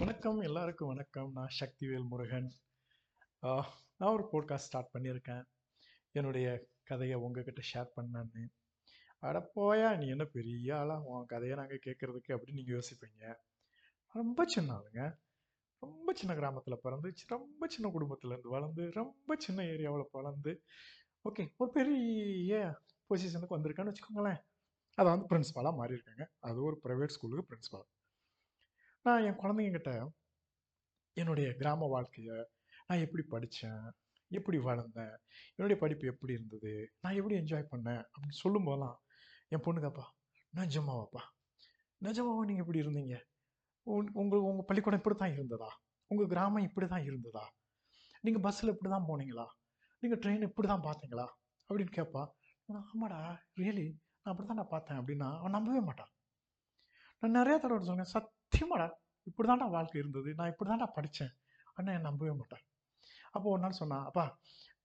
வணக்கம் எல்லாருக்கும் வணக்கம். நான் சக்திவேல் முருகன். நான் ஒரு போட்காஸ்ட் ஸ்டார்ட் பண்ணியிருக்கேன். என்னுடைய கதையை உங்ககிட்ட ஷேர் பண்ணான்னு. அட போயா நீ என்ன பெரிய ஆளா? உன் கதையை நாங்கள் கேட்கறதுக்கு அப்படின்னு நீங்கள் யோசிப்பீங்க. ரொம்ப சின்ன ஆளுங்க. ரொம்ப சின்ன கிராமத்தில் பிறந்து ரொம்ப சின்ன குடும்பத்துலேருந்து வளர்ந்து ரொம்ப சின்ன ஏரியாவில் வளர்ந்து ஓகே ஒரு பெரிய பொசிஷனுக்கு வந்திருக்கேன்னு வச்சுக்கோங்களேன். அதை வந்து பிரின்ஸ்பாலாக மாறியிருக்காங்க. அது ஒரு ப்ரைவேட் ஸ்கூலுக்கு பிரின்ஸ்பால் நான் என் குழந்தைங்கிட்ட என்னுடைய கிராம வாழ்க்கையை நான் எப்படி படித்தேன் எப்படி வளர்ந்தேன் என்னுடைய படிப்பு எப்படி இருந்தது நான் எப்படி என்ஜாய் பண்ணேன் அப்படின்னு சொல்லும் போதெல்லாம் என் பொண்ணுக்காப்பா நிஜமாவாப்பா நிஜமாவா நீங்கள் எப்படி இருந்தீங்க? உங்கள் உங்கள் பள்ளிக்கூடம் இப்படி தான் இருந்ததா? உங்கள் கிராமம் இப்படி தான் இருந்ததா? நீங்கள் பஸ்ஸில் இப்படி தான் போனீங்களா? நீங்கள் ட்ரெயின் இப்படி தான் பார்த்தீங்களா? அப்படின்னு கேட்பா நான், ஆமாடா ரியலி நான் அப்படி தான் நான் பார்த்தேன் அப்படின்னா அவன் நம்பவே மாட்டான். நான் நிறையா தடவை சொன்னேன் சத் சத்தியமாடா இப்படி தான்டா வாழ்க்கை இருந்தது. நான் இப்படி தான்டா படித்தேன் ஆனால் என் நம்பவே மாட்டேன் அப்போ ஒரு நாள் சொன்னா அப்பா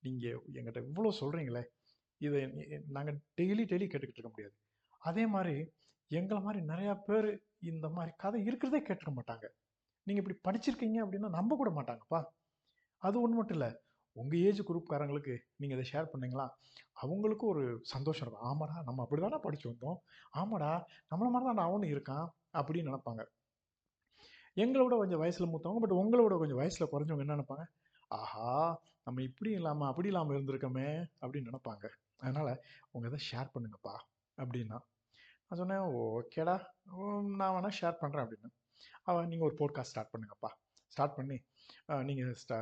நீங்கள் எங்கிட்ட இவ்வளோ சொல்கிறீங்களே இதை நாங்கள் டெய்லி டெய்லி கேட்டுக்கிட்டு இருக்க முடியாது. அதே மாதிரி எங்களை மாதிரி நிறையா பேர் இந்த மாதிரி கதை இருக்கிறதே கேட்டுக்க மாட்டாங்க. நீங்கள் இப்படி படிச்சிருக்கீங்க அப்படின்னா நம்ப கூட மாட்டாங்கப்பா. அது ஒன்று மட்டும் இல்லை உங்கள் ஏஜ் குரூப்காரங்களுக்கு நீங்கள் இதை ஷேர் பண்ணீங்களா? அவங்களுக்கும் ஒரு சந்தோஷம் இருக்கும். ஆமாடா நம்ம அப்படி தானே படிச்சு வந்தோம். ஆமாடா நம்மளை மாதிரி தான் அவனும் இருக்கான் அப்படின்னு நினப்பாங்க. எங்களை விட கொஞ்சம் வயசில் மூத்தவங்க பட் உங்களோட கொஞ்சம் வயசில் குறைஞ்சவங்க என்ன நினைப்பாங்க? ஆஹா நம்ம இப்படி இல்லாமல் அப்படி இல்லாமல் இருந்திருக்கோமே அப்படின்னு நினைப்பாங்க. அதனால் உங்கள் இதை ஷேர் பண்ணுங்கப்பா அப்படின்னா. நான் சொன்னேன் ஓகேடா நான் வேணால் ஷேர் பண்ணுறேன் அப்படின்னு. அவன் நீங்கள் ஒரு போட்காஸ்ட் ஸ்டார்ட் பண்ணுங்கப்பா. ஸ்டார்ட் பண்ணி நீங்கள் ஸ்டா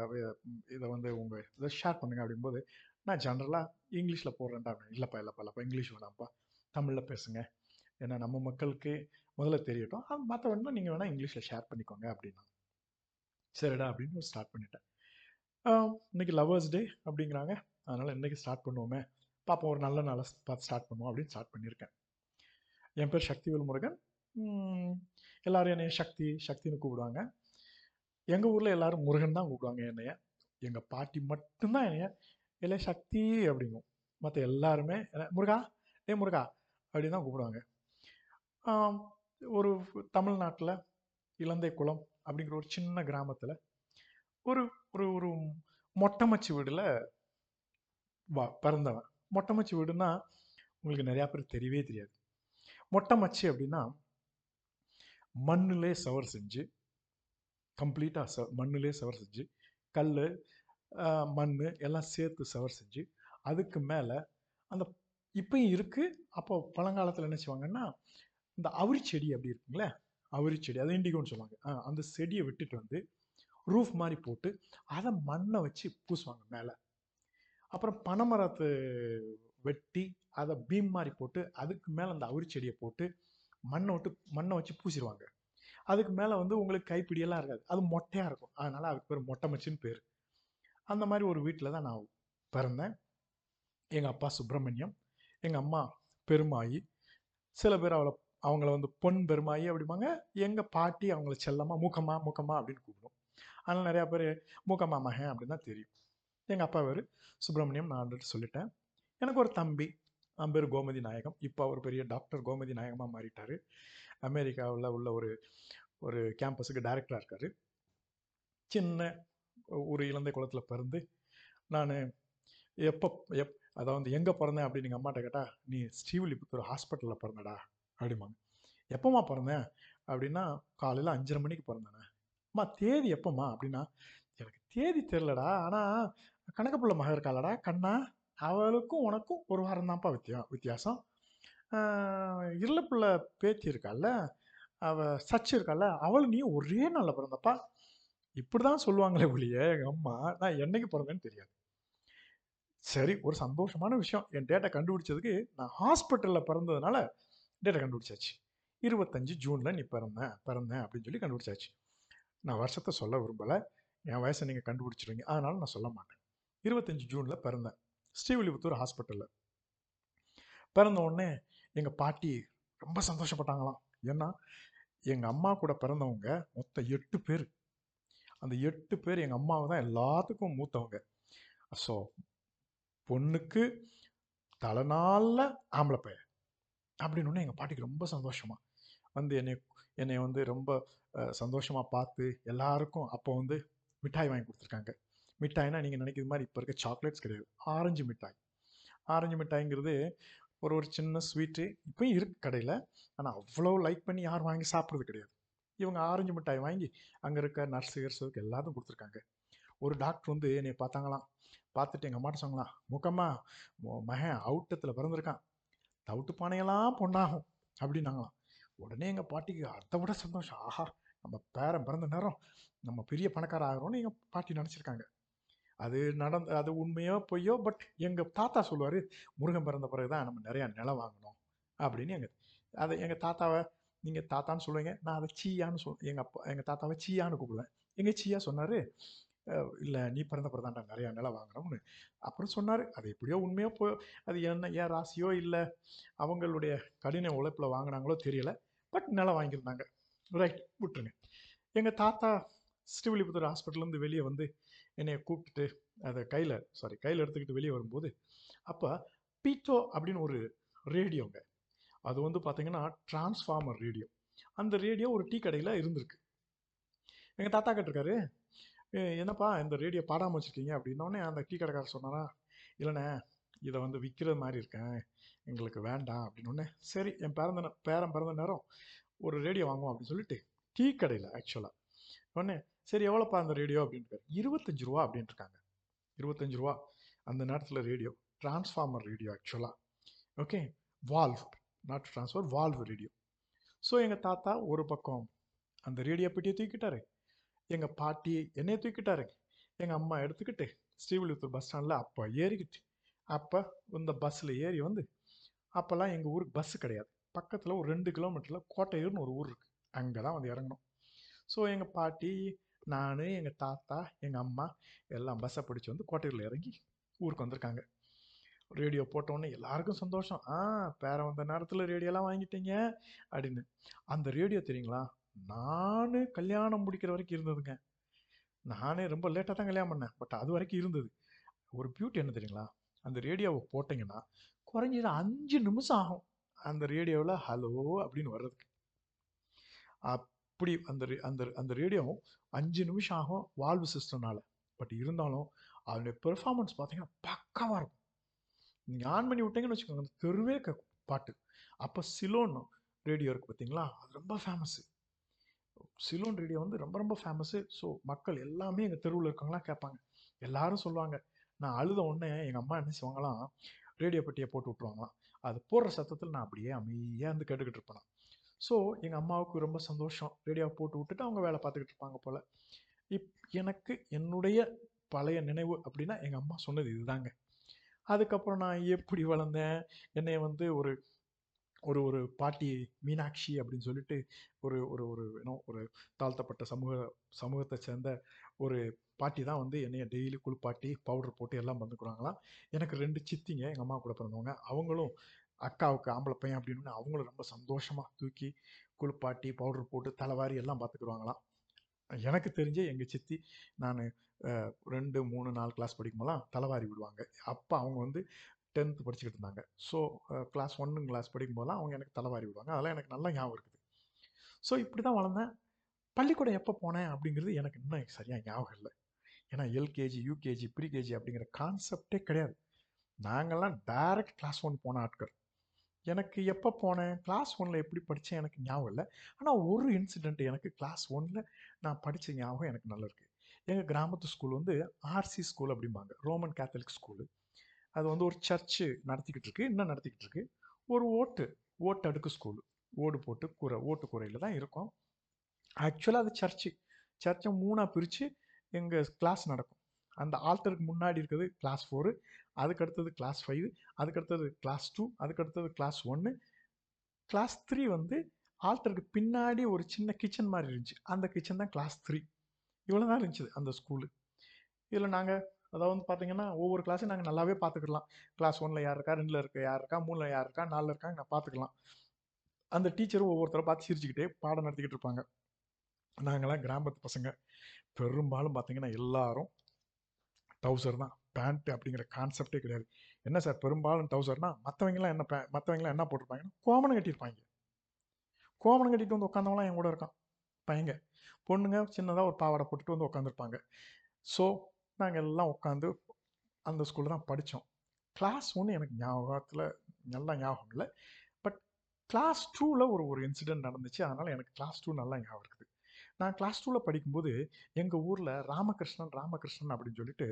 இதை வந்து உங்கள் இதை ஷேர் பண்ணுங்க அப்படிங்கும்போது நான் ஜென்ரலாக இங்கிலீஷில் போடுறேன்டா அப்படின்னு. இல்லைப்பா இல்லைப்பா இல்லைப்பா இங்கிலீஷ் வேணாம்ப்பா. தமிழில் பேசுங்க. ஏன்னா நம்ம மக்களுக்கு முதல்ல தெரியட்டும். மற்ற வேணா நீங்கள் வேணால் இங்கிலீஷில் ஷேர் பண்ணிக்கோங்க அப்படின்னா. சரிடா அப்படின்னு ஸ்டார்ட் பண்ணிட்டேன். இன்னைக்கு லவ்வர்ஸ் டே அப்படிங்கிறாங்க. அதனால் இன்றைக்கி ஸ்டார்ட் பண்ணுவோமே. பாப்போம் ஒரு நல்ல நாளை பார்த்து ஸ்டார்ட் பண்ணுவோம் அப்படின்னு ஸ்டார்ட் பண்ணியிருக்கேன். என் பேர் சக்திவேல் முருகன். எல்லோரும் என்னைய சக்தி சக்தின்னு கூப்பிடுவாங்க. எங்கள் ஊரில் எல்லோரும் முருகன் தான் கூப்பிடுவாங்க என்னைய. எங்கள் பாட்டி மட்டும்தான் என்னைய இல்லை சக்தி அப்படிங்கும். மற்ற எல்லாருமே முருகா ஏ முருகா அப்படின்னு தான் கூப்பிடுவாங்க. ஒரு தமிழ்நாட்டில் இலந்தை குளம் அப்படிங்கிற ஒரு சின்ன கிராமத்தில் ஒரு ஒரு ஒரு மொட்டமச்சி வீடில் வா பிறந்தவன். மொட்டமச்சி வீடுனா உங்களுக்கு நிறையா பேர் தெரியவே தெரியாது. மொட்டமச்சி அப்படின்னா மண்ணிலே சவர் செஞ்சு கம்ப்ளீட்டாக ச மண்ணிலே சவர் செஞ்சு கல் மண் எல்லாம் சேர்த்து சவர் செஞ்சு அதுக்கு மேலே அந்த இப்பயும் இருக்குது அப்போ பழங்காலத்தில் என்ன செய்வாங்கன்னா இந்த அவரி செடி அப்படி இருக்குங்களே அவரி செடி அதை இண்டிகோன்னு சொல்லுவாங்க. ஆ, அந்த செடியை விட்டுட்டு வந்து ரூஃப் மாதிரி போட்டு அதை மண்ணை வச்சு பூசுவாங்க மேலே. அப்புறம் பனைமரத்தை வெட்டி அதை பீம் மாதிரி போட்டு அதுக்கு மேலே அந்த அவரி செடியை போட்டு மண்ணை விட்டு மண்ணை வச்சு பூசிடுவாங்க அதுக்கு மேலே வந்து உங்களுக்கு கைப்பிடியெல்லாம் இருக்காது. அது மொட்டையாக இருக்கும். அதனால அதுக்கு பேர் மொட்டை மச்சின்னு பேர். அந்த மாதிரி ஒரு வீட்டில் தான் நான் பிறந்தேன். எங்கள் அப்பா சுப்பிரமணியம் எங்கள் அம்மா பெருமாயி சில பேர் அவளை அவங்கள வந்து பொன் பெருமாயி அப்படிம்பாங்க. எங்கள் பாட்டி அவங்கள செல்லமாக மூக்கம்மா மூக்கம்மா அப்படின்னு கூப்பிடும். அதனால் நிறையா பேர் மூக்கம்மா மகன் அப்படின்னு தான் தெரியும். எங்கள் அப்பா பேர் சுப்பிரமணியம் நான் ஆல்ரெடி சொல்லிட்டேன். எனக்கு ஒரு தம்பி அவன் பேர் கோமதி நாயகம். இப்போ அவர் பெரிய டாக்டர் கோமதி நாயகமாக மாறிட்டார். அமெரிக்காவில் உள்ள ஒரு ஒரு கேம்பஸுக்கு டைரக்டராக இருக்கார். சின்ன ஒரு இளந்தை குளத்தில் பிறந்து நான் எப்போ எப் அதாவது எங்கே பிறந்தேன் அப்படின்னு எங்கள் அம்மாட்ட கேட்டால் நீ ஸ்ரீவில்லிபுத்தூர் ஹாஸ்பிட்டலில் பிறந்தடா. அப்படிம்பாங்க எப்போம்மா பிறந்தேன் அப்படின்னா காலையில் அஞ்சரை மணிக்கு பிறந்தேனே. அம்மா தேதி எப்போம்மா? அப்படின்னா எனக்கு தேதி தெரிலடா. ஆனால் கணக்கப்புள்ள மக இருக்காளடா. கண்ணா அவளுக்கும் உனக்கும் ஒரு வாரம் தான்ப்பா வித்தியா வித்தியாசம். இருளப்புள்ள பேத்தி இருக்கால்ல அவ சச்சு இருக்கால்ல அவள் நீ ஒரே நாளில் பிறந்தப்பா. இப்படி தான் சொல்லுவாங்களே ஒழிய எங்கள் அம்மா நான் என்னைக்கு பிறந்தேன்னு தெரியாது. சரி ஒரு சந்தோஷமான விஷயம். என் டேட்டை கண்டுபிடிச்சதுக்கு நான் ஹாஸ்பிட்டலில் பிறந்ததுனால டேட்டை கண்டுபிடிச்சாச்சு. இருபத்தஞ்சு ஜூனில் நீ பிறந்தேன் பிறந்தேன் அப்படின்னு சொல்லி கண்டுபிடிச்சாச்சு. நான் வருஷத்தை சொல்ல விரும்பலை. என் வயசை நீங்கள் கண்டுபிடிச்சிருவீங்க. அதனால நான் சொல்ல மாட்டேன். இருபத்தஞ்சு ஜூனில் பிறந்தேன் ஸ்ரீவில்லிபுத்தூர் ஹாஸ்பிட்டலில். பிறந்த உடனே எங்கள் பாட்டி ரொம்ப சந்தோஷப்பட்டாங்களாம். ஏன்னா எங்கள் அம்மா கூட பிறந்தவங்க மொத்தம் எட்டு பேர். அந்த எட்டு பேர் எங்கள் அம்மாவை தான் எல்லாத்துக்கும் மூத்தவங்க. ஸோ பொண்ணுக்கு தலைநாளில் ஆம்பளை பையன். அப்படின்னு எங்கள் பாட்டிக்கு ரொம்ப சந்தோஷமாக வந்து என்னை என்னை வந்து ரொம்ப சந்தோஷமாக பார்த்து எல்லாருக்கும் அப்போ வந்து மிட்டாய் வாங்கி கொடுத்துருக்காங்க. மிட்டாய்னா நீங்கள் நினைக்கிற மாதிரி இப்போ இருக்க சாக்லேட்ஸ் கிடையாது. ஆரஞ்சு மிட்டாய். ஆரஞ்சு மிட்டாய்ங்கிறது ஒரு ஒரு சின்ன ஸ்வீட்டு இப்போயும் இருக்கு கடையில். ஆனால் அவ்வளோ லைக் பண்ணி யாரும் வாங்கி சாப்பிட்றது கிடையாது. இவங்க ஆரஞ்சு மிட்டாய் வாங்கி அங்கே இருக்க நர்ஸுகர்ஸுக்கு எல்லாத்தையும் கொடுத்துருக்காங்க. ஒரு டாக்டர் வந்து என்னை பார்த்தாங்களாம். பார்த்துட்டு எங்கள் அம்மாட்ட சொன்னாங்களாம் முக்கம்மா மகன் அவுட்டத்தில் பிறந்திருக்கான். தவிட்டு பானையெல்லாம் பொண்ணாகும் அப்படின்னாங்களாம். உடனே எங்கள் பாட்டிக்கு அதை விட சந்தோஷம். ஆஹா நம்ம பேரன் பிறந்த நேரம் நம்ம பெரிய பணக்கார ஆகிறோம்னு எங்கள் பாட்டி நினச்சிருக்காங்க. அது நடந்த அது உண்மையோ பொய்யோ பட் எங்கள் தாத்தா சொல்லுவார் முருகன் பிறந்த பிறகு தான் நம்ம நிறையா நிலம் வாங்கணும் அப்படின்னு எங்கள் அதை எங்கள் தாத்தாவை நீங்கள் தாத்தான்னு சொல்லுவீங்க நான் அதை சீயான்னு சொல் எங்கள் அப்பா எங்கள் தாத்தாவை சீயான்னு கூப்பிடுவேன். எங்கள் சீயா சொன்னார் இல்லை நீ பிறந்த பிறந்தாண்டா நிறையா நிலம் வாங்கினோம்னு அப்புறம் சொன்னார் அது எப்படியோ உண்மையோ போ அது என்ன ஏன் ராசியோ இல்லை அவங்களுடைய கடின உழைப்பில் வாங்கினாங்களோ தெரியல பட் நிலம் வாங்கியிருந்தாங்க. ரைட் விட்டுருங்க. எங்கள் தாத்தா ஸ்ரீவில்லிபுத்தூர் ஹாஸ்பிட்டல்லேருந்து வெளியே வந்து என்னையை கூப்பிட்டுட்டு அதை கையில் சாரி கையில் எடுத்துக்கிட்டு வெளியே வரும்போது அப்போ பீட்டோ அப்படின்னு ஒரு ரேடியோங்க அது வந்து பார்த்தீங்கன்னா டிரான்ஸ்ஃபார்மர் ரேடியோ. அந்த ரேடியோ ஒரு டீ கடையில் இருந்திருக்கு. எங்கள் தாத்தா கேட்டிருக்காரு என்னப்பா இந்த ரேடியோ பாடாமல் வச்சுருக்கீங்க? அப்படின்னோடனே அந்த டீ கடைக்காரர் சொன்னாரா இல்லைண்ணே இதை வந்து விற்கிறது மாதிரி இருக்கேன். எங்களுக்கு வேண்டாம். அப்படின்னோடனே சரி என் பிறந்த பேரன் பிறந்த நேரம் ஒரு ரேடியோ வாங்குவோம். அப்படின்னு சொல்லிட்டு டீ கடையில் ஆக்சுவலாக உடனே சரி எவ்வளோப்பா அந்த ரேடியோ? அப்படின்ட்டு இருபத்தஞ்சு ரூபா. அப்படின்ட்டு இருக்காங்க. இருபத்தஞ்சு ரூபா. அந்த நேரத்தில் ரேடியோ டிரான்ஸ்ஃபார்மர் ரேடியோ ஆக்சுவலாக okay? Valve not transfer valve radio. So எங்கள் தாத்தா ஒரு பக்கம் அந்த ரேடியோ பெட்டியை தூக்கிட்டாரு. எங்கள் பாட்டி என்னைய தூக்கிட்டாருங்க. எங்கள் அம்மா எடுத்துக்கிட்டு ஸ்ரீவில்லிபுத்தூர் பஸ் ஸ்டாண்டில் அப்போ ஏறிக்கிட்டு அப்போ இந்த பஸ்ஸில் ஏறி வந்து அப்போல்லாம் எங்கள் ஊருக்கு பஸ்ஸு கிடையாது. பக்கத்தில் ஒரு ரெண்டு கிலோமீட்டரில் கோட்டையூர்னு ஒரு ஊர் இருக்குது அங்கே தான் வந்து இறங்கணும் ஸோ எங்கள் பாட்டி நான் எங்கள் தாத்தா எங்கள் அம்மா எல்லாம் பஸ்ஸை பிடிச்சி வந்து கோட்டையூரில் இறங்கி ஊருக்கு வந்திருக்காங்க. ரேடியோ போட்டோன்னே எல்லாருக்கும் சந்தோஷம். ஆ பேர வந்த நேரத்தில் ரேடியோலாம் வாங்கிட்டீங்க அப்படின்னு. அந்த ரேடியோ தெரியுங்களா? நான் கல்யாணம் முடிக்கிற வரைக்கும் இருந்ததுங்க. நானே ரொம்ப லேட்டாக தான் கல்யாணம் பண்ணேன். பட் அது வரைக்கும் இருந்தது. ஒரு பியூட்டி என்ன தெரியுங்களா? அந்த ரேடியோவை போட்டிங்கன்னா குறைஞ்சது அஞ்சு நிமிஷம் ஆகும். அந்த ரேடியோவில் ஹலோ அப்படின்னு வர்றதுக்கு. அப்படி அந்த அந்த அந்த ரேடியோ அஞ்சு நிமிஷம் ஆகும் வால்வு சிஸ்டம்னால பட் இருந்தாலும் அதனுடைய பெர்ஃபார்மன்ஸ் பார்த்தீங்கன்னா பக்காவாக இருக்கும். நீங்கள் ஆன் பண்ணி விட்டீங்கன்னு வச்சுக்கோங்க அந்த தெருவே பாட்டு. அப்போ சிலோன்னு ரேடியோ இருக்குது பார்த்தீங்களா? அது ரொம்ப ஃபேமஸ்ஸு சிலோன் ரேடியோ வந்து ரொம்ப ரொம்ப ஃபேமஸ்ஸு ஸோ மக்கள் எல்லாமே எங்கள் தெருவில் இருக்கவங்களாம் கேட்பாங்க. எல்லாரும் சொல்லுவாங்க நான் அழுத உடனே எங்கள் அம்மா என்ன செய்வாங்களாம்? ரேடியோ பெட்டியை போட்டு விட்ருவாங்களாம் அது போடுற சத்தத்தில் நான் அப்படியே அமைதியாக இருந்து கேட்டுக்கிட்டு இருப்பேன்? ஸோ எங்கள் அம்மாவுக்கு ரொம்ப சந்தோஷம். ரேடியோவை போட்டு விட்டுட்டு அவங்க வேலை பார்த்துக்கிட்டு இருப்பாங்க போல். இப் எனக்கு என்னுடைய பழைய நினைவு அப்படின்னா எங்கள் அம்மா சொன்னது இதுதாங்க. அதுக்கப்புறம் நான் எப்படி வளர்ந்தேன்? என்னை வந்து ஒரு ஒரு ஒரு பாட்டி மீனாட்சி அப்படின்னு சொல்லிட்டு ஒரு ஒரு ஒரு ஏன்னோ ஒரு தாழ்த்தப்பட்ட சமூக சமூகத்தை சேர்ந்த ஒரு பாட்டி தான் வந்து என்னைய டெய்லி குளிப்பாட்டி பவுடர் போட்டு எல்லாம் வந்துக்கிறாங்களாம் எனக்கு ரெண்டு சித்திங்க எங்கள் அம்மா கூட பிறந்தவங்க. அவங்களும் அக்காவுக்கு ஆம்பளை பையன் அப்படின்னு அவங்களும் ரொம்ப சந்தோஷமாக தூக்கி குளிப்பாட்டி பவுடர் போட்டு தலைவாரி எல்லாம் பார்த்துக்குருவாங்களாம். எனக்கு தெரிஞ்ச எங்கள் சித்தி நான் ரெண்டு மூணு நாலு கிளாஸ் படிக்கும்போதெல்லாம் தலைவாரி விடுவாங்க. அப்போ அவங்க வந்து டென்த்து படிச்சுக்கிட்டு இருந்தாங்க. ஸோ கிளாஸ் ஒன்னு கிளாஸ் படிக்கும்போதெல்லாம் அவங்க எனக்கு தலைவாரி விடுவாங்க. அதெல்லாம் எனக்கு நல்லா ஞாபகம் இருக்குது. ஸோ இப்படி தான் வளர்ந்தேன். பள்ளிக்கூடம் எப்போ போனேன் அப்படிங்கிறது எனக்கு இன்னும் சரியாக ஞாபகம் இல்லை. ஏன்னா எல்கேஜி யூகேஜி ப்ரீகேஜி அப்படிங்கிற கான்செப்டே கிடையாது. நாங்கள்லாம் டைரக்ட் கிளாஸ் ஒன் போன ஆட்கள். எனக்கு எப்போ போனேன்? கிளாஸ் ஒனில் எப்படி படித்தேன் எனக்கு ஞாபகம் இல்லை. ஆனால் ஒரு இன்சிடெண்ட் எனக்கு கிளாஸ் ஒனில் நான் படித்த ஞாபகம் எனக்கு நல்லா இருக்குது எங்கள் கிராமத்து ஸ்கூல் வந்து ஆர்சி ஸ்கூல் அப்படிம்பாங்க. ரோமன் கேத்தலிக் ஸ்கூலு அது வந்து ஒரு சர்ச்சு நடத்திக்கிட்டு இருக்கு இன்னும் நடத்திக்கிட்டு இருக்கு ஒரு ஓட்டு. ஓட்டு அடுக்கு ஸ்கூலு ஓடு போட்டு கூரை ஓட்டு கூரையில் தான் இருக்கும். ஆக்சுவலாக அது சர்ச்சு சர்ச்சை மூணாக பிரித்து எங்கள் கிளாஸ் நடக்கும். அந்த ஆல்டருக்கு முன்னாடி இருக்கிறது கிளாஸ் ஃபோரு அதுக்கு அடுத்தது கிளாஸ் ஃபைவ் அதுக்கு அடுத்தது கிளாஸ் டூ அதுக்கு அடுத்தது கிளாஸ் ஒன்று கிளாஸ் த்ரீ வந்து ஆல்டருக்கு பின்னாடி ஒரு சின்ன கிச்சன் மாதிரி இருந்துச்சு. அந்த கிச்சன் தான் கிளாஸ் த்ரீ இவ்வளோ தான் இருந்துச்சு அந்த ஸ்கூலு இதில் நாங்கள் அதாவது வந்து பார்த்தீங்கன்னா ஒவ்வொரு கிளாஸையும் நாங்கள் நல்லாவே பார்த்துக்கலாம் கிளாஸ் ஒன்றில் யார் இருக்கா ரெண்டில் இருக்க யார் இருக்கா மூணில் யார் இருக்கா நாலில் இருக்காங்க நான் பார்த்துக்கலாம் அந்த டீச்சரும் ஒவ்வொருத்தரை பார்த்து சிரிச்சுக்கிட்டே பாடம் நடத்திக்கிட்டு இருப்பாங்க. நாங்களாம் கிராமத்து பசங்க. பெரும்பாலும் பார்த்தீங்கன்னா எல்லாரும் டவுசர் தான். பேண்ட் அப்படிங்கிற கான்செப்டே கிடையாது. என்ன சார் பெரும்பாலும் டவுசர்னா மற்றவங்களாம் என்ன பே மற்றவங்களாம் என்ன போட்டிருப்பாங்கன்னா கோமனம் கட்டியிருப்பாங்க. கோமனம் கட்டிட்டு வந்து உட்காந்தவங்களாம் என் கூட இருக்கான். பையங்க. பொண்ணுங்க சின்னதாக ஒரு பாவாடை போட்டுட்டு வந்து உட்காந்துருப்பாங்க ஸோ நாங்கள் எல்லாம் உட்காந்து அந்த ஸ்கூலில் தான் படித்தோம் கிளாஸ் ஒன்று எனக்கு ஞாபகத்தில் நல்லா ஞாபகம் இல்லை. பட் கிளாஸ் டூவில் ஒரு ஒரு இன்சிடென்ட் நடந்துச்சு. அதனால் எனக்கு கிளாஸ் டூ நல்லா ஞாபகம் இருக்குது. நான் கிளாஸ் டூவில் படிக்கும்போது எங்கள் ஊரில் ராமகிருஷ்ணன் ராமகிருஷ்ணன் அப்படின்னு சொல்லிட்டு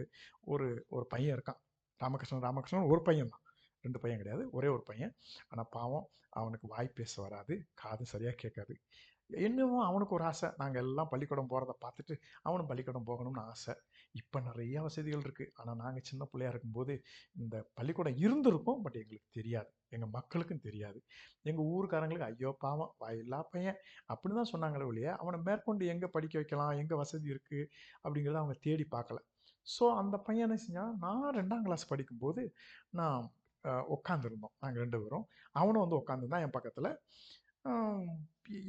ஒரு ஒரு பையன் இருக்கான். ராமகிருஷ்ணன் ராமகிருஷ்ணன் ஒரு பையன் தான். ரெண்டு பையன் கிடையாது. ஒரே ஒரு பையன். ஆனால் பாவம் அவனுக்கு வாய் பேச வராது காது சரியாக கேட்காது. என்னவோ அவனுக்கு ஒரு ஆசை. நாங்கள் எல்லாம் பள்ளிக்கூடம் போகிறத பார்த்துட்டு அவனும் பள்ளிக்கூடம் போகணும்னு ஆசை. இப்போ நிறைய வசதிகள் இருக்குது ஆனால் நாங்கள் சின்ன பிள்ளையா இருக்கும்போது இந்த பள்ளிக்கூடம் இருந்திருப்போம் பட் எங்களுக்கு தெரியாது. எங்கள் மக்களுக்கும் தெரியாது. எங்கள் ஊருக்காரங்களுக்கு ஐயோ பாவம் வாயில்லா பையன். அப்படின்னு தான் சொன்னாங்களே ஒழிய அவனை மேற்கொண்டு எங்கே படிக்க வைக்கலாம் எங்கே வசதி இருக்குது அப்படிங்கிறத அவங்க தேடி பார்க்கல. ஸோ அந்த பையன் என்ன செஞ்சான்? நான் ரெண்டாம் கிளாஸ் படிக்கும்போது நான் உட்காந்துருந்தோம் நாங்கள் ரெண்டு பேரும். அவனும் வந்து உட்காந்துருந்தான் என் பக்கத்தில்.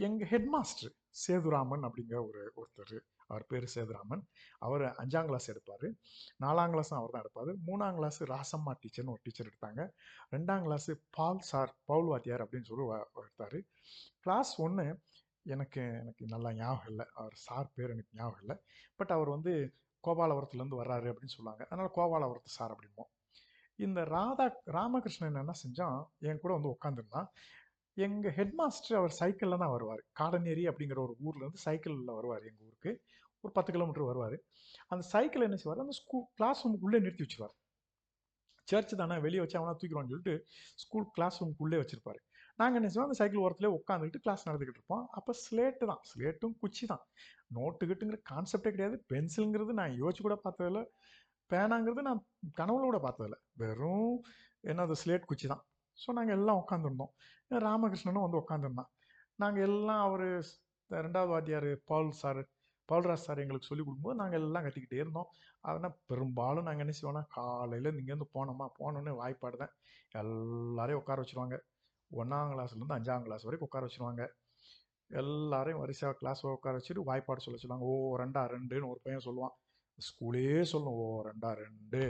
எங்கள் ஹெட் மாஸ்டர் சேதுராமன் அப்படிங்கிற ஒரு ஒருத்தர். அவர் பேர் சேதுராமன். அவர் அஞ்சாம் கிளாஸ் எடுப்பார். நாலாம் கிளாஸும் அவர் தான் எடுப்பார். மூணாம் கிளாஸ் ராசம்மா டீச்சர்னு ஒரு டீச்சர் எடுத்தாங்க. ரெண்டாம் கிளாஸு பால் சார் பவுல் வாத்தியார் அப்படின்னு சொல்லி எடுத்தார். கிளாஸ் ஒன்று எனக்கு எனக்கு நல்லா ஞாபகம் இல்லை. அவர் சார் பேர் எனக்கு ஞாபகம் இல்லை. பட் அவர் வந்து கோபாலபுரத்துலேருந்து வர்றாரு அப்படின்னு சொல்லுவாங்க. அதனால் கோபாலபுரத்து சார் அப்படிம்போம் இந்த ராதா ராமகிருஷ்ணன் என்ன செஞ்சான்? என் கூட வந்து உட்காந்துருந்தான் எங்கள் ஹெட் மாஸ்டர் அவர் சைக்கிளில் தான் வருவார். காடநேரி அப்படிங்கிற ஒரு ஊர்லேருந்து சைக்கிளில் வருவார் எங்கள் ஊருக்கு. ஒரு பத்து கிலோமீட்டர் வருவார். அந்த சைக்கிள் என்ன செய்வார்? அந்த ஸ்கூல் கிளாஸ் ரூமுக்குள்ளே நிறுத்தி வச்சிருவார். சர்ச் தானே வெளியே வச்சு அவனா தூக்கிடுவான்னு சொல்லிட்டு ஸ்கூல் கிளாஸ் ரூமுக்குள்ளே வச்சிருப்பாரு. நாங்கள் என்ன செய்வோம்? அந்த சைக்கிள் ஓரத்துலேயே உட்காந்துக்கிட்டு கிளாஸ் நடந்துக்கிட்டு இருப்போம். அப்போ ஸ்லேட்டு தான். ஸ்லேட்டும் குச்சி தான். நோட்டு கிட்டுங்கிற கான்செப்டே கிடையாது. பென்சிலுங்கிறது நான் யோசிச்சு கூட பார்த்ததில்ல. பேனாங்கிறது நான் கனவுல கூட பார்த்ததில்ல. வெறும் என்னது ஸ்லேட் குச்சி தான். ஸோ நாங்கள் எல்லாம் உட்காந்துருந்தோம் ராமகிருஷ்ணனும் வந்து உட்காந்துருந்தான் நாங்கள் எல்லாம் அவர் ரெண்டாவது வாத்தியார் பால் சார் பால்ராஜ் சார் எங்களுக்கு சொல்லிக் கொடுக்கும்போது நாங்கள் எல்லாம் கற்றுக்கிட்டே இருந்தோம். அதனால் பெரும்பாலும் நாங்கள் என்ன செய்வோம்னா காலையில் இங்கேருந்து போனோமா போனோன்னே வாய்ப்பாடு தான். எல்லாரையும் உட்கார வச்சுருவாங்க. ஒன்றாம் கிளாஸ்லேருந்து அஞ்சாம் கிளாஸ் வரைக்கும் உட்கார வச்சுருவாங்க. எல்லாரையும் வரிசையாக கிளாஸ் உட்கார வச்சுட்டு வாய்ப்பாடு சொல்ல சொல்லுவாங்க. ஓ ரெண்டா ரெண்டுன்னு ஒரு பையன் சொல்லுவான். ஸ்கூலே சொல்லும் ஓ ரெண்டா ரெண்டு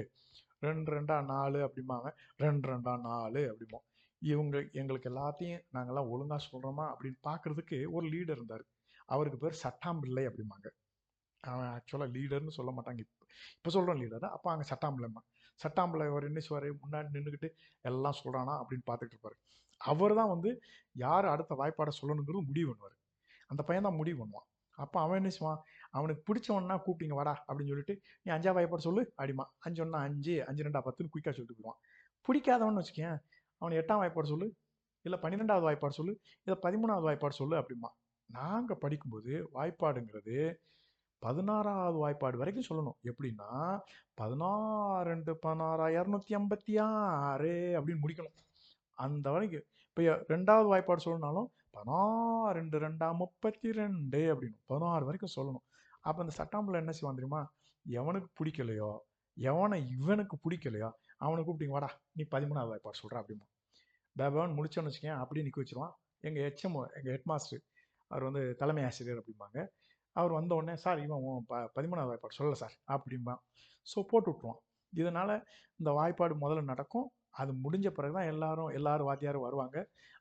ரெண்டு ரெண்டா நாலு அப்படிம்பாங்க. ரெண்டு ரெண்டா நாலு அப்படிம்போம். இவங்க எங்களுக்கு எல்லாத்தையும் நாங்கள்லாம் ஒழுங்காக சொல்கிறோமா அப்படின்னு பார்க்குறதுக்கு ஒரு லீடர் இருந்தார். அவருக்கு பேர் சட்டாம்பிள்ளை அப்படிம்பாங்க. அவன் ஆக்சுவலாக லீடர்னு சொல்ல மாட்டாங்க. இப்போ இப்போ சொல்கிறோம் லீடர் அப்போ அங்கே சட்டாம்பிள்ளைம்மா சட்டாம்பிள்ளை அவர் என்ன செய்வார்? முன்னாடி நின்றுக்கிட்டு எல்லாம் சொல்கிறானா அப்படின்னு பார்த்துட்டு இருப்பார். அவர் தான் வந்து யார் அடுத்த வாய்ப்பாடை சொல்லணுங்கிறது முடிவு பண்ணுவார். அந்த பையன் தான் முடிவு பண்ணுவான். அப்போ அவன் என்ன செய்வான்? அவனுக்கு பிடிச்சவன்னா கூப்பிட்டீங்க வாடா அப்படின்னு சொல்லிட்டு நீ அஞ்சா வாய்ப்பாடு சொல்லு அப்படிமா அஞ்சு ஒன்றா அஞ்சு அஞ்சு ரெண்டா பத்துன்னு குயிக்காக சொல்லிட்டு போயிடுவான். பிடிக்காதவன்னு வச்சுக்கேன் அவன் எட்டாம் வாய்ப்பாடு சொல்லு இல்லை பன்னிரெண்டாவது வாய்ப்பாடு சொல்லு இல்லை பதிமூணாவது வாய்ப்பாடு சொல்லு அப்படிமா நாங்கள் படிக்கும்போது வாய்ப்பாடுங்கிறது பதினாறாவது வாய்ப்பாடு வரைக்கும் சொல்லணும். எப்படின்னா பதினாறு ரெண்டு பதினாறா இரநூத்தி ஐம்பத்தி ஆறு அப்படின்னு முடிக்கணும். அந்த வரைக்கும் இப்போ ரெண்டாவது வாய்ப்பாடு சொல்லணும்னாலும் பதினாறு ரெண்டு ரெண்டா முப்பத்தி ரெண்டு அப்படின்னு பதினாறு வரைக்கும் சொல்லணும். அப்போ அந்த சட்டாம்பில் என்ன செய்வான் தெரியுமா? எவனுக்கு பிடிக்கலையோ எவனை இவனுக்கு பிடிக்கலையோ அவனை கூப்பிட்டீங்க வாடா நீ பதிமூணாவது வாய்ப்பாடு சொல்கிற அப்படிமா பேபவன் முடிச்சோன்னு வச்சுக்கேன் அப்படியே நிற்க வச்சிருவான். எங்கள் ஹெச்எம் எங்கள் ஹெட் மாஸ்டர் அவர் வந்து தலைமை ஆசிரியர் அப்படிம்பாங்க. அவர் வந்த உடனே சார் இவன் உன் ப பதிமூணாவது வாய்ப்பாடு சொல்லலை சார் அப்படிம்பான். ஸோ போட்டு விட்ருவான் இதனால் இந்த வாய்ப்பாடு முதல்ல நடக்கும். அது முடிஞ்ச பிறகு தான் எல்லாரும் எல்லாரும் வாத்தியாரும் வருவாங்க.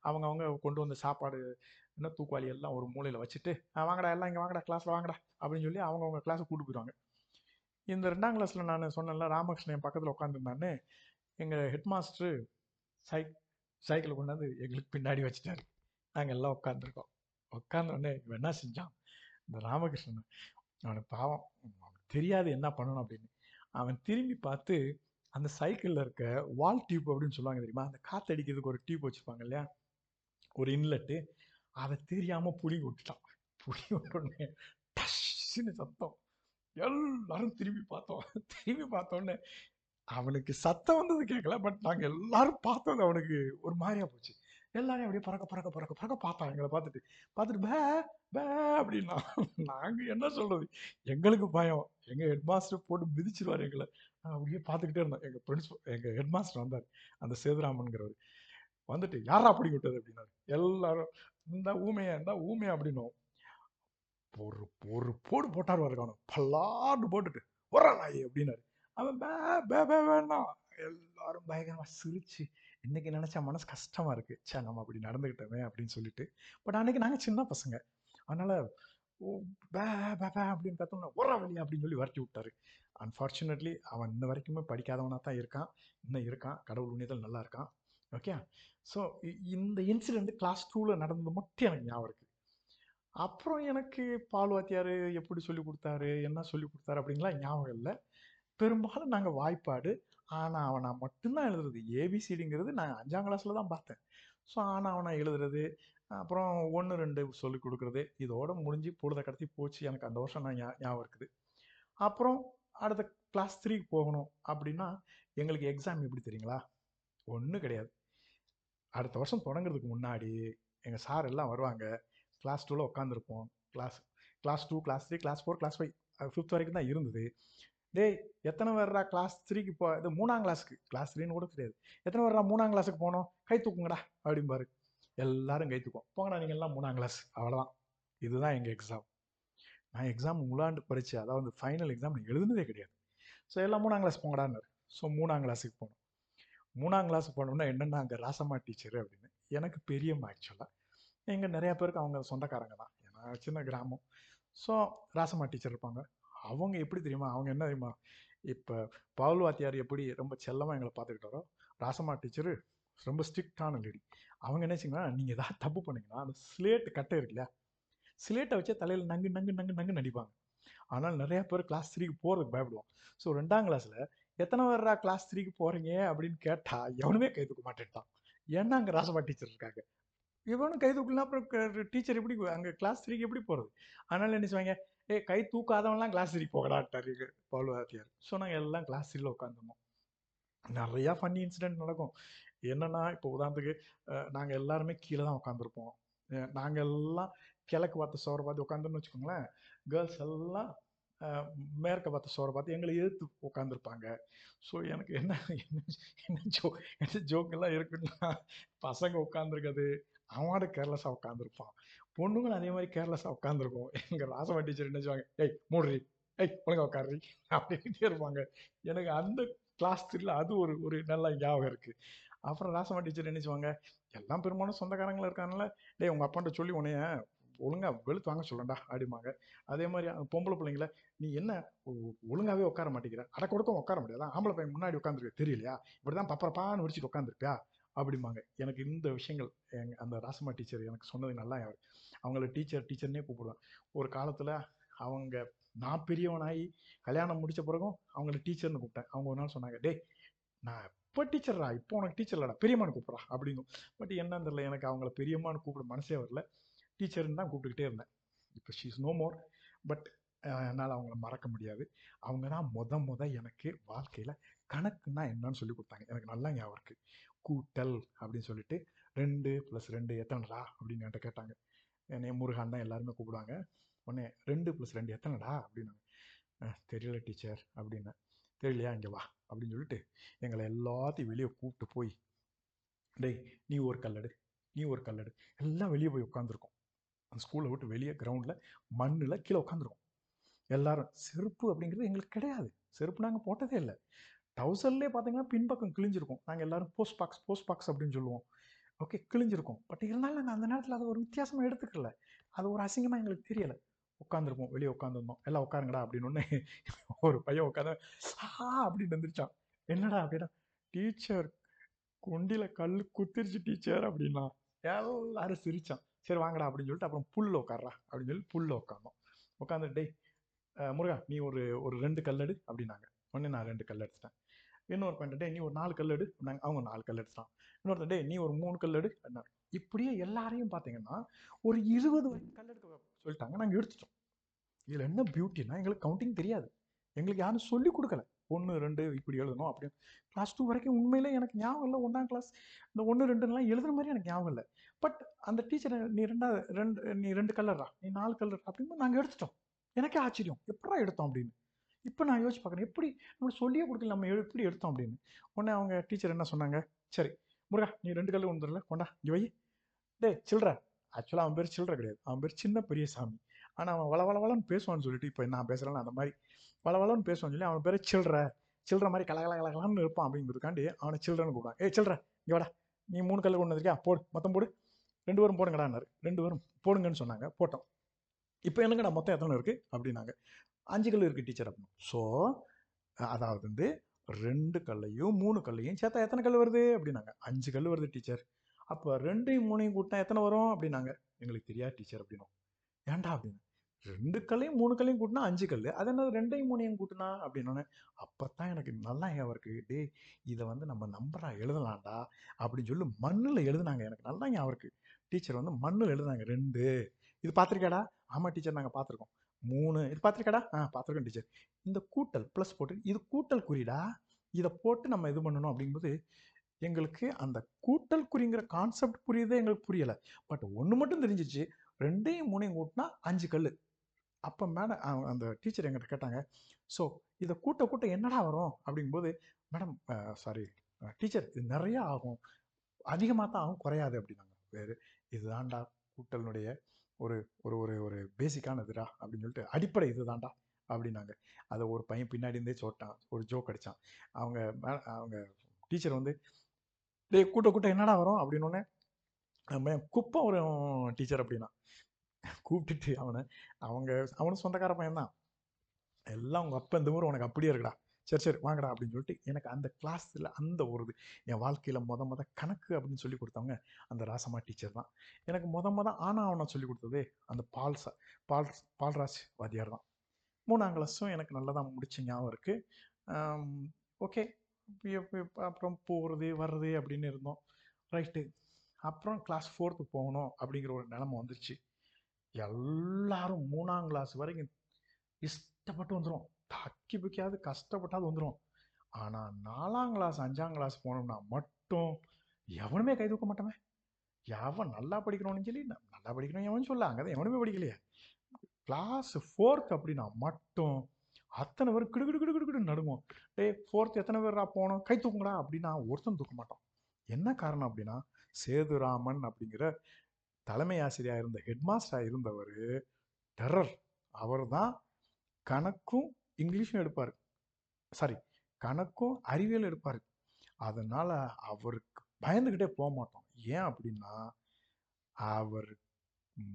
அவங்க அவங்க கொண்டு வந்த சாப்பாடு என்ன தூக்குவாளி எல்லாம் ஒரு மூலையில் வச்சுட்டு வாங்கடா எல்லாம் இங்கே வாங்கடா கிளாஸில் வாங்கடா அப்படின்னு சொல்லி அவங்க அவங்க கிளாஸை கூட்டு போயிடுவாங்க. இந்த ரெண்டாம் கிளாஸில் நான் சொன்னேன்ல ராமகிருஷ்ணன் என் பக்கத்தில் உட்காந்துருந்தான்னு எங்கள் ஹெட் மாஸ்டர் சை சைக்கிளை கொண்டாந்து எங்களுக்கு பின்னாடி வச்சுட்டாரு. நாங்கள் எல்லாம் உட்காந்துருக்கோம் உட்காந்த உடனே இவன் என்ன செஞ்சான்? இந்த ராமகிருஷ்ணன் அவனுக்கு பாவம் அவனுக்கு தெரியாது என்ன பண்ணணும் அப்படின்னு. அவன் திரும்பி பார்த்து அந்த சைக்கிளில் இருக்க வால் டியூப் அப்படின்னு சொல்லுவாங்க தெரியுமா? அந்த காற்று அடிக்கிறதுக்கு ஒரு டியூப் வச்சுருப்பாங்க இல்லையா? ஒரு இன்லெட்டு அதை தெரியாமல் புளி விட்டுட்டான். புளி விட்டோடனே டஷ்ன்னு சத்தம். எல்லாரும் திரும்பி பார்த்தோம். திரும்பி பார்த்தோன்னே அவனுக்கு சத்தம் வந்தது கேட்கல பட் நாங்கள் எல்லாரும் பார்த்தது அவனுக்கு ஒரு மாதிரியா போச்சு. எல்லாரையும் அப்படியே பறக்க பறக்க பறக்க பறக்க பார்த்தான் எங்களை பார்த்துட்டு பார்த்துட்டு பே பே அப்படின்னா நாங்கள் என்ன சொல்றது? எங்களுக்கு பயம். எங்கள் ஹெட் மாஸ்டர் போட்டு மிதிச்சிருவார் எங்களை. நான் அப்படியே பார்த்துக்கிட்டே இருந்தோம். எங்கள் பிரின்சிபல் எங்கள் ஹெட் மாஸ்டர் வந்தார். அந்த சேதுராமன்கிறவர். வந்துட்டு யாரா அப்படி விட்டது? அப்படின்னாரு. எல்லாரும் இந்த ஊமையா இருந்தா ஊமையா அப்படின்னோம். ஒரு ஒரு போடு போட்டார் பாருங்க பல்லாண்டு போட்டுட்டு ஒரு நாய் அப்படின்னாரு. அவன் பே பே பே வேணாம் எல்லாரும் பயங்கரமா சிரிச்சு இன்னைக்கு நினைச்சா மனசு கஷ்டமா இருக்கு. ச்சே நம்ம அப்படி நடந்துக்கிட்டோமே அப்படின்னு சொல்லிட்டு. பட் அன்னைக்கு நாங்கள் சின்ன பசங்க. அதனால ஓ பே பே பே அப்படின்னு பார்த்தோம்னா ஒரா வழி அப்படின்னு சொல்லி வரட்டி விட்டாரு. அன்ஃபார்ச்சுனேட்லி அவன் இன்ன வரைக்குமே படிக்காதவனாக தான் இருக்கான். இன்னும் இருக்கான். கடவுள் உண்ணியத்தில் நல்லா இருக்கான். ஓகே ஸோ இந்த இன்சிடெண்ட் கிளாஸ் டூவில் நடந்தது மட்டும் எனக்கு ஞாபகம் இருக்குது அப்புறம் எனக்கு பால் வாத்தியார் எப்படி சொல்லி கொடுத்தாரு என்ன சொல்லி கொடுத்தாரு அப்படின்லாம் ஞாபகம் இல்லை. பெரும்பாலும் நாங்கள் வாய்ப்பாடு ஆனால் அவனை மட்டும்தான் எழுதுறது. ஏபிசிடிங்கிறது நான் அஞ்சாம் கிளாஸில் தான் பார்த்தேன். ஸோ ஆனால் அவனை எழுதுறது அப்புறம் ஒன்று ரெண்டு சொல்லி கொடுக்குறது இதோட முடிஞ்சு பொழுத கடத்தி போச்சு. எனக்கு அந்த வருஷம் நான் ஞா- ஞாபகம் இருக்குது. அப்புறம் அடுத்த கிளாஸ் த்ரீக்கு போகணும் அப்படின்னா எங்களுக்கு எக்ஸாம் எப்படி தெரியுங்களா? ஒன்றும் கிடையாது. அடுத்த வருஷம் தொடங்குறதுக்கு முன்னாடி எங்கள் சார் எல்லாம் வருவாங்க. கிளாஸ் டூவில் உட்காந்துருப்போம் class class two class three class four class five fifth வரைக்கும் தான் இருந்தது. டேய் எத்தனை பேர்ரா கிளாஸ் த்ரீக்கு போ இது மூணாம் கிளாஸுக்கு கிளாஸ் த்ரீன்னு கூட தெரியாது. எத்தனை பேர்ரா மூணாம் கிளாஸுக்கு போனோம்? கை தூக்குங்கடா அப்படிம்பாரு எல்லாரும் கை தூக்கும் போங்கடா நீங்கள் எல்லாம் மூணாம் கிளாஸ் அவ்வளோதான் இதுதான் எங்கள் எக்ஸாம் நான் எக்ஸாம் முலாண்டு பரீட்சை அதாவது ஃபைனல் எக்ஸாம் நான் எழுதுனதே கிடையாது. ஸோ எல்லாம் மூணாம் கிளாஸ் போங்கடான்னு ஸோ மூணாம் கிளாஸுக்கு போனோம். மூணாம் கிளாஸ் போனோம்னா என்னென்னா அங்கே ராசம்மா டீச்சர் அப்படின்னு. எனக்கு பெரியம்மா ஆக்சுவலாக எங்கள் நிறையா பேருக்கு அவங்க சொந்தக்காரங்க தான். ஏன்னா சின்ன கிராமம். ஸோ ராசம்மா டீச்சர் இருப்பாங்க. அவங்க எப்படி தெரியுமா? அவங்க என்ன தெரியுமா? இப்போ பவுல் வாத்தியார் எப்படி ரொம்ப செல்லமாக எங்களை பார்த்துக்கிட்டாரோ ராசம்மா டீச்சரு ரொம்ப ஸ்ட்ரிக்டான லேடி அவங்க என்ன செய்யுங்கன்னா நீங்கள் ஏதாவது தப்பு பண்ணிங்கன்னா அந்த ஸ்லேட் கட்டை இருக்குல்ல ஸ்லேட்டை வச்சே தலையில் நங்கு நங்கு நங்கு நங்கு நடிப்பாங்க ஆனால் நிறையா பேர் கிளாஸ் த்ரீக்கு போகிறதுக்கு பயப்படுவோம் ஸோ ரெண்டாம் கிளாஸில் எத்தனை பேர்ரா கிளாஸ் த்ரீக்கு போகிறீங்க அப்படின்னு கேட்டால் எவனுமே கை தூக்க மாட்டேன்ட்டான். ஏன்னா அங்கே ராசமா டீச்சர் இருக்காங்க. இவனும் கை தூக்கலாம் அப்புறம் டீச்சர் எப்படி அங்கே கிளாஸ் த்ரீக்கு எப்படி போகிறது அதனால என்ன செய்வாங்க? ஏ கை தூக்காதவன்லாம் கிளாஸ் த்ரீ போகலாட்டாரு பவுல்வாத்தியார் ஸோ நாங்கள் எல்லாம் கிளாஸ் சிரியில் உட்காந்துருந்தோம் நிறையா ஃபன்னி இன்சிடென்ட் நடக்கும். என்னன்னா இப்போ உதாரணத்துக்கு நாங்கள் எல்லாருமே கீழே தான் உட்காந்துருப்போம் நாங்கள் எல்லாம் கிழக்கு பார்த்து சோரை பார்த்து உட்காந்துன்னு வச்சுக்கோங்களேன் கேர்ள்ஸ் எல்லாம் மேற்க பார்த்து சோரை பார்த்து எங்களை எதிர்த்து உட்காந்துருப்பாங்க ஸோ எனக்கு என்ன என்ன என்ன ஜோ என்ன ஜோக்கெல்லாம் இருக்குன்னா பசங்க உட்காந்துருக்கிறது அவனோட கேர்லெஸ்ஸாக உட்காந்துருப்பான் பொண்ணுங்களும் அதே மாதிரி கேர்லெஸ்ஸாக உட்காந்துருக்கும் எங்கள் ராசமா டீச்சர் என்ன செய்வாங்க ஏய் மூடுறி. ஏய் ஒழுங்கா உட்காருறி. அப்படின்ட்டே இருப்பாங்க. எனக்கு அந்த கிளாஸ் த்ரீல அது ஒரு ஒரு நல்ல ஞாபகம் இருக்குது அப்புறம் ராசமா டீச்சர் என்ன செய்வாங்க எல்லாம் பெரும்பாலும் சொந்தக்காரங்களா இருக்காங்கல்ல. டேய் உங்கள் அப்பான்ட்ட சொல்லி உன்னைய ஒழுங்காக வெளுத்து வாங்க சொல்லண்டா அப்படிம்பாங்க. அதே மாதிரி அந்த பொம்பளை பிள்ளைங்கள நீ என்ன ஒ- உட்கார மாட்டேங்கிற. அட கொடுக்க உட்கார முடியாது ஆம்பளை பையன் முன்னாடி உட்காந்துருக்க தெரியலையா? இப்படிதான் பப்பரப்பான்னு உரிச்சிட்டு உட்காந்துருப்பியா அப்படிம்பாங்க. எனக்கு இந்த விஷயங்கள் எங் அந்த ராசமா டீச்சர் எனக்கு சொன்னது நல்லா அவங்கள டீச்சர் டீச்சர்னே கூப்பிடுவேன். ஒரு காலத்தில் அவங்க நான் பெரியவனாகி கல்யாணம் முடித்த பிறகும் அவங்கள டீச்சர்னு கூப்பிட்டேன். அவங்க ஒரு நாள் சொன்னாங்க டேய் நான் இப்போ டீச்சர்டா இப்போ உனக்கு டீச்சர் இல்லடா பெரியம்மான்னு கூப்பிட்றா அப்படிங்கும். பட் என்னன்னு தெரியல எனக்கு அவங்கள பெரியம்மான்னு கூப்பிட மனசே வரல. டீச்சர்னு தான் கூப்பிட்டுக்கிட்டே இருந்தேன். இப்போ ஷீஸ் நோ மோர் பட் என்னால் அவங்கள மறக்க முடியாது. அவங்க தான் மொத முத எனக்கு வாழ்க்கையில் கணக்குன்னா என்னன்னு சொல்லி கொடுத்தாங்க. எனக்கு நல்லா ஞாபகம் இருக்குது கூட்டல் அப்படின்னு சொல்லிட்டு ரெண்டு ப்ளஸ் ரெண்டு எத்தனைடா அப்படின்னு என்கிட்ட கேட்டாங்க. என்னைய முருகான் தான் எல்லாருமே கூப்பிடுவாங்க. உடனே ரெண்டு ப்ளஸ் ரெண்டு எத்தனைடா அப்படின்னாங்க. தெரியல டீச்சர் அப்படின்னேன் தெரியலையா இங்கே வா அப்படின்னு சொல்லிட்டு எங்களை எல்லாத்தையும் வெளியே கூப்பிட்டு போய் டேய் நீ ஒரு கல்லடு நீ ஒரு கல்லடு எல்லாம் வெளியே போய் உட்காந்துருக்கோம் அந்த ஸ்கூலை விட்டு வெளியே கிரவுண்டில் மண்ணில் கீழே உட்காந்துருக்கோம் எல்லாரும் செருப்பு அப்படிங்கிறது எங்களுக்கு கிடையாது. செருப்பு நாங்கள் போட்டதே இல்லை. டவுசர்லேயே பார்த்தீங்கன்னா பின்பக்கம் கிழிஞ்சிருக்கும். நாங்கள் எல்லாரும் போஸ்ட் பாக்ஸ் போஸ்ட் பாக்ஸ் அப்படின்னு சொல்லுவோம். ஓகே கிழிஞ்சிருக்கும். பட் இருந்தாலும் நாங்கள் அந்த நேரத்தில் அதை ஒரு வித்தியாசமாக எடுத்துக்கல. அது ஒரு அசிங்கமாக எங்களுக்கு தெரியலை. உட்காந்துருப்போம் வெளியே உட்காந்துருந்தோம் எல்லாம் உட்காருங்கடா அப்படின்னு ஒன்று ஒரு பையன் உட்காந்து ஆ அப்படின்னு வந்துருச்சான் என்னடா அப்படின்னா டீச்சர் குண்டியில் கல் குத்திருச்சு டீச்சர் அப்படின்னா எல்லாரும் சிரிச்சான். சரி வாங்கடா அப்படின்னு சொல்லிட்டு அப்புறம் புல்ல உட்காரா அப்படின்னு சொல்லி புல்ல உட்காந்தோம் உட்காந்து டேய் முருகா நீ ஒரு ஒரு ரெண்டு கல்லடு அப்படின்னாங்க. உடனே நான் ரெண்டு கல் எடுத்துட்டேன். இன்னொரு பையன் டே நீ ஒரு நாலு கல் எடு. அப்படின்னாங்க. அவங்க நாலு கல் எடுத்தான் இன்னொருத்தன் டே நீ ஒரு மூணு கல் எடு. அப்படின்னாங்க. இப்படியே எல்லாரையும் பார்த்தீங்கன்னா ஒரு இருபது கல் எடுக்க சொல்லிட்டாங்க. நாங்கள் எடுத்துட்டோம். இதில் என்ன பியூட்டினா எங்களுக்கு கவுண்டிங் தெரியாது. எங்களுக்கு யாரும் சொல்லி கொடுக்கல. ஒன்று ரெண்டு இப்படி எழுதணும் அப்படின்னு கிளாஸ் டூ வரைக்கும் உண்மையிலே எனக்கு ஞாபகம் இல்லை. ஒன்றாம் கிளாஸ் இந்த ஒன்று ரெண்டுலாம் எழுதுற மாதிரி எனக்கு ஞாபகம் இல்லை. பட் அந்த டீச்சர் நீ ரெண்டாவது ரெண்டு நீ ரெண்டு கலர்ரா நீ நாலு கலர் அப்படின்னு நாங்கள் எடுத்துட்டோம். எனக்கே ஆச்சரியம். எப்படா எடுத்தோம்? அப்படின்னு. இப்போ நான் யோசிச்சு பார்க்குறேன் எப்படி நம்ம சொல்லியே கொடுக்கல நம்ம எப்படி எடுத்தோம் அப்படின்னு. உடனே அவங்க டீச்சர் என்ன சொன்னாங்க? சரி முருகா நீ ரெண்டு கல்லு ஒன்று தரல கொண்டா இங்கே வை. டேய் சில்ற. ஆக்சுவலாக அவன் பேர் சில்ற கிடையாது. அவன் பேர் சின்ன பெரிய சாமி ஆனால் அவன் வளவளவளன்னு பேசுவான்னு சொல்லிட்டு இப்போ நான் பேசுகிறேன் அந்த மாதிரி. வளவளன்னு பேசுவான்னு சொல்லி அவன் பேர் சில்ற. சில்ற மாதிரி கலகல கலகலன்னு இருப்பான் அப்படிங்கிறதுக்காண்டி அவனை சில்றன்னு கூப்பிடுவான். ஏய் சில்ற இங்கே வாடா. நீ மூணு கல்லு கொண்டு வந்திருக்கியா போடு மொத்தம் போடு. ரெண்டு பேரும் போடுங்கடான்னாரு. ரெண்டு பேரும் போடுங்கன்னு சொன்னாங்க. போட்டோம். இப்போ என்னங்கடா மொத்தம் எத்தனை இருக்குது அப்படின்னாங்க. அஞ்சு கல் இருக்குது டீச்சர் அப்படின்னு ஸோ அதாவது வந்து ரெண்டு கல்லையும் மூணு கல்லையும் சேர்த்தா எத்தனை கல் வருது? அப்படின்னாங்க. அஞ்சு கல் வருது டீச்சர் அப்போ ரெண்டையும் மூணையும் கூட்டினா எத்தனை வரும்? அப்படின்னாங்க. எங்களுக்கு தெரியாது டீச்சர் அப்படின்னும். ஏன்டா அப்படின்னு. ரெண்டு கல்லையும் மூணு கல்லையும் கூட்டினா அஞ்சு கல் அது என்னது? ரெண்டையும் மூணையும் கூட்டினா? அப்படின்னோடனே அப்போ தான் எனக்கு நல்லா ஞாபகம் இருக்குது டே இதை வந்து நம்ம நம்பராக எழுதலாம்டா. அப்படின்னு சொல்லி மண்ணில் எழுதுனாங்க. எனக்கு நல்லா ஞாபகம் இருக்குது டீச்சர் வந்து மண்ணில் எழுதுனாங்க. ரெண்டு. இது பார்த்துருக்கேடா ஆமாம் டீச்சர் நாங்கள் பார்த்துருக்கோம். மூணு இது பார்த்துருக்கடா ஆ பார்த்துருக்கோம் டீச்சர். இந்த கூட்டல் ப்ளஸ் போட்டு இது கூட்டல் குறிடா? இதை போட்டு நம்ம இது பண்ணணும் அப்படிங்கும்போது எங்களுக்கு அந்த கூட்டல் குறிங்கிற கான்செப்ட் புரியுதே எங்களுக்கு புரியலை. பட் ஒன்று மட்டும் தெரிஞ்சிச்சு. ரெண்டையும் மூணையும் கூட்டினா அஞ்சு கல் அப்போ மேடம் அந்த டீச்சர் எங்கிட்ட கேட்டாங்க ஸோ இதை கூட்ட கூட்ட என்னடா வரும்? அப்படிங்கும்போது மேடம் சாரி டீச்சர் இது நிறையா ஆகும். அதிகமாக தான் ஆகும் குறையாது அப்படின்னாங்க. வேறு இதுதான்டா கூட்டலினுடைய ஒரு ஒரு ஒரு ஒரு பேசிக்கான இதுடா அப்படின்னு சொல்லிட்டு அடிப்படை இதுதான்டா அப்படின்னாங்க. அதை ஒரு பையன் பின்னாடி இருந்தே சொட்டான் ஒரு ஜோக் அடித்தான் அவங்க மே- அவங்க டீச்சர் வந்து டேய் கூட்ட கூட்ட என்னடா வரும்? அப்படின்னோடனே நம்ம குப்பம் வரும் டீச்சர் அப்படின்னா. கூப்பிட்டுட்டு அவனை அவங்க அவனும் சொந்தக்கார பையன்தான். எல்லாம் உங்கள் அப்பா இந்த ஊர் உனக்கு அப்படியே இருக்குடா. சரி சரி வாங்கடா அப்படின்னு சொல்லிட்டு எனக்கு அந்த கிளாஸில் அந்த ஒரு இது. என் வாழ்க்கையில் மொத மொத கணக்கு அப்படின்னு சொல்லி கொடுத்தவங்க அந்த ராசமா டீச்சர் தான். எனக்கு மொத மொத ஆனா அவனை சொல்லி கொடுத்ததே அந்த பால் ச பால் பால்ராஜ் வாத்தியார் தான். மூணாம் கிளாஸும் எனக்கு நல்லா தான் முடிச்ச ஞாபகம் இருக்குது ஓகே அப்புறம் போகிறது வர்றது அப்படின்னு இருந்தோம். ரைட்டு அப்புறம் கிளாஸ் ஃபோர்த்து போகணும் அப்படிங்கிற ஒரு நிலமை வந்துருச்சு. எல்லாரும் மூணாம் கிளாஸ் வரைக்கும் இஷ்டப்பட்டு வந்துடும் தக்கி புக்கியாவது கஷ்டப்பட்டாது வந்துடும் ஆனால் நாலாம் கிளாஸ் அஞ்சாம் கிளாஸ் போனோம்னா மட்டும் எவனுமே கை தூக்க மாட்டோமே எவன் நல்லா படிக்கணும்னு சொல்லி நல்லா படிக்கணும் எவன் சொல்ல அங்கே தான் எவனுமே படிக்கலையே. கிளாஸ் ஃபோர்த் அப்படின்னா மட்டும் அத்தனை பேர் கிடு கிடு கிடு கிடு நடுவோம் டேய் ஃபோர்த் எத்தனை பேரா போனோம்? கை தூக்குங்கடா அப்படின்னா ஒருத்தன் தூக்க மாட்டோம் என்ன காரணம் அப்படின்னா சேதுராமன் அப்படிங்கிற தலைமை ஆசிரியராக இருந்த ஹெட்மாஸ்டராக இருந்தவர் டெரர் அவர் தான் கணக்கும் இங்கிலீஷும் எடுப்பார். சாரி கணக்கும் அறிவியல் எடுப்பார். அதனால் அவருக்கு பயந்துக்கிட்டே போக மாட்டோம். ஏன் அப்படின்னா அவர்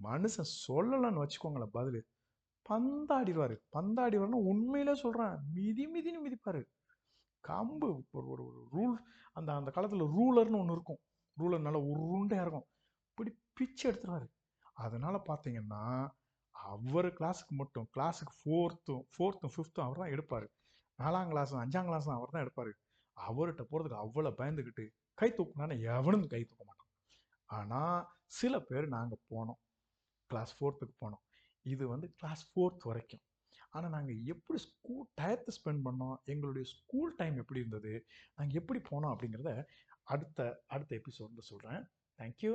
மனுஷன் சொல்லலைன்னு வச்சுக்கோங்களேன் பதில். பந்தாடிடுவார். பந்தாடிடுவார்னு உண்மையிலே சொல்கிறேன் மிதி மிதின்னு மிதிப்பார். கம்பு ஒரு ஒரு ஒரு ரூல் அந்த அந்த காலத்தில் ரூலர்னு ஒன்று இருக்கும். ரூலர் நல்லா உருண்டையாக இருக்கும். இப்படி பிச்சு எடுத்துருவார். அதனால் பார்த்தீங்கன்னா அவர் கிளாஸுக்கு மட்டும் கிளாஸுக்கு ஃபோர்த்தும் ஃபோர்த்தும் ஃபிஃப்த்தும் அவர் தான் எடுப்பார். நாலாம் கிளாஸும் அஞ்சாம் கிளாஸும் அவர் தான் எடுப்பார். அவர்கிட்ட போகிறதுக்கு அவ்வளோ பயந்துக்கிட்டு கை தூக்குனான்னு எவனும் கை தூக்க மாட்டான். ஆனால் சில பேர் நாங்கள் போனோம். கிளாஸ் ஃபோர்த்துக்கு போனோம். இது வந்து கிளாஸ் ஃபோர்த் வரைக்கும். ஆனால் நாங்கள் எப்படி ஸ்கூல் டயத்தை ஸ்பெண்ட் பண்ணோம்? எங்களுடைய ஸ்கூல் டைம் எப்படி இருந்தது? நாங்கள் எப்படி போனோம் அப்படிங்கிறத அடுத்த அடுத்த எபிசோடில் சொல்கிறேன் தேங்க்யூ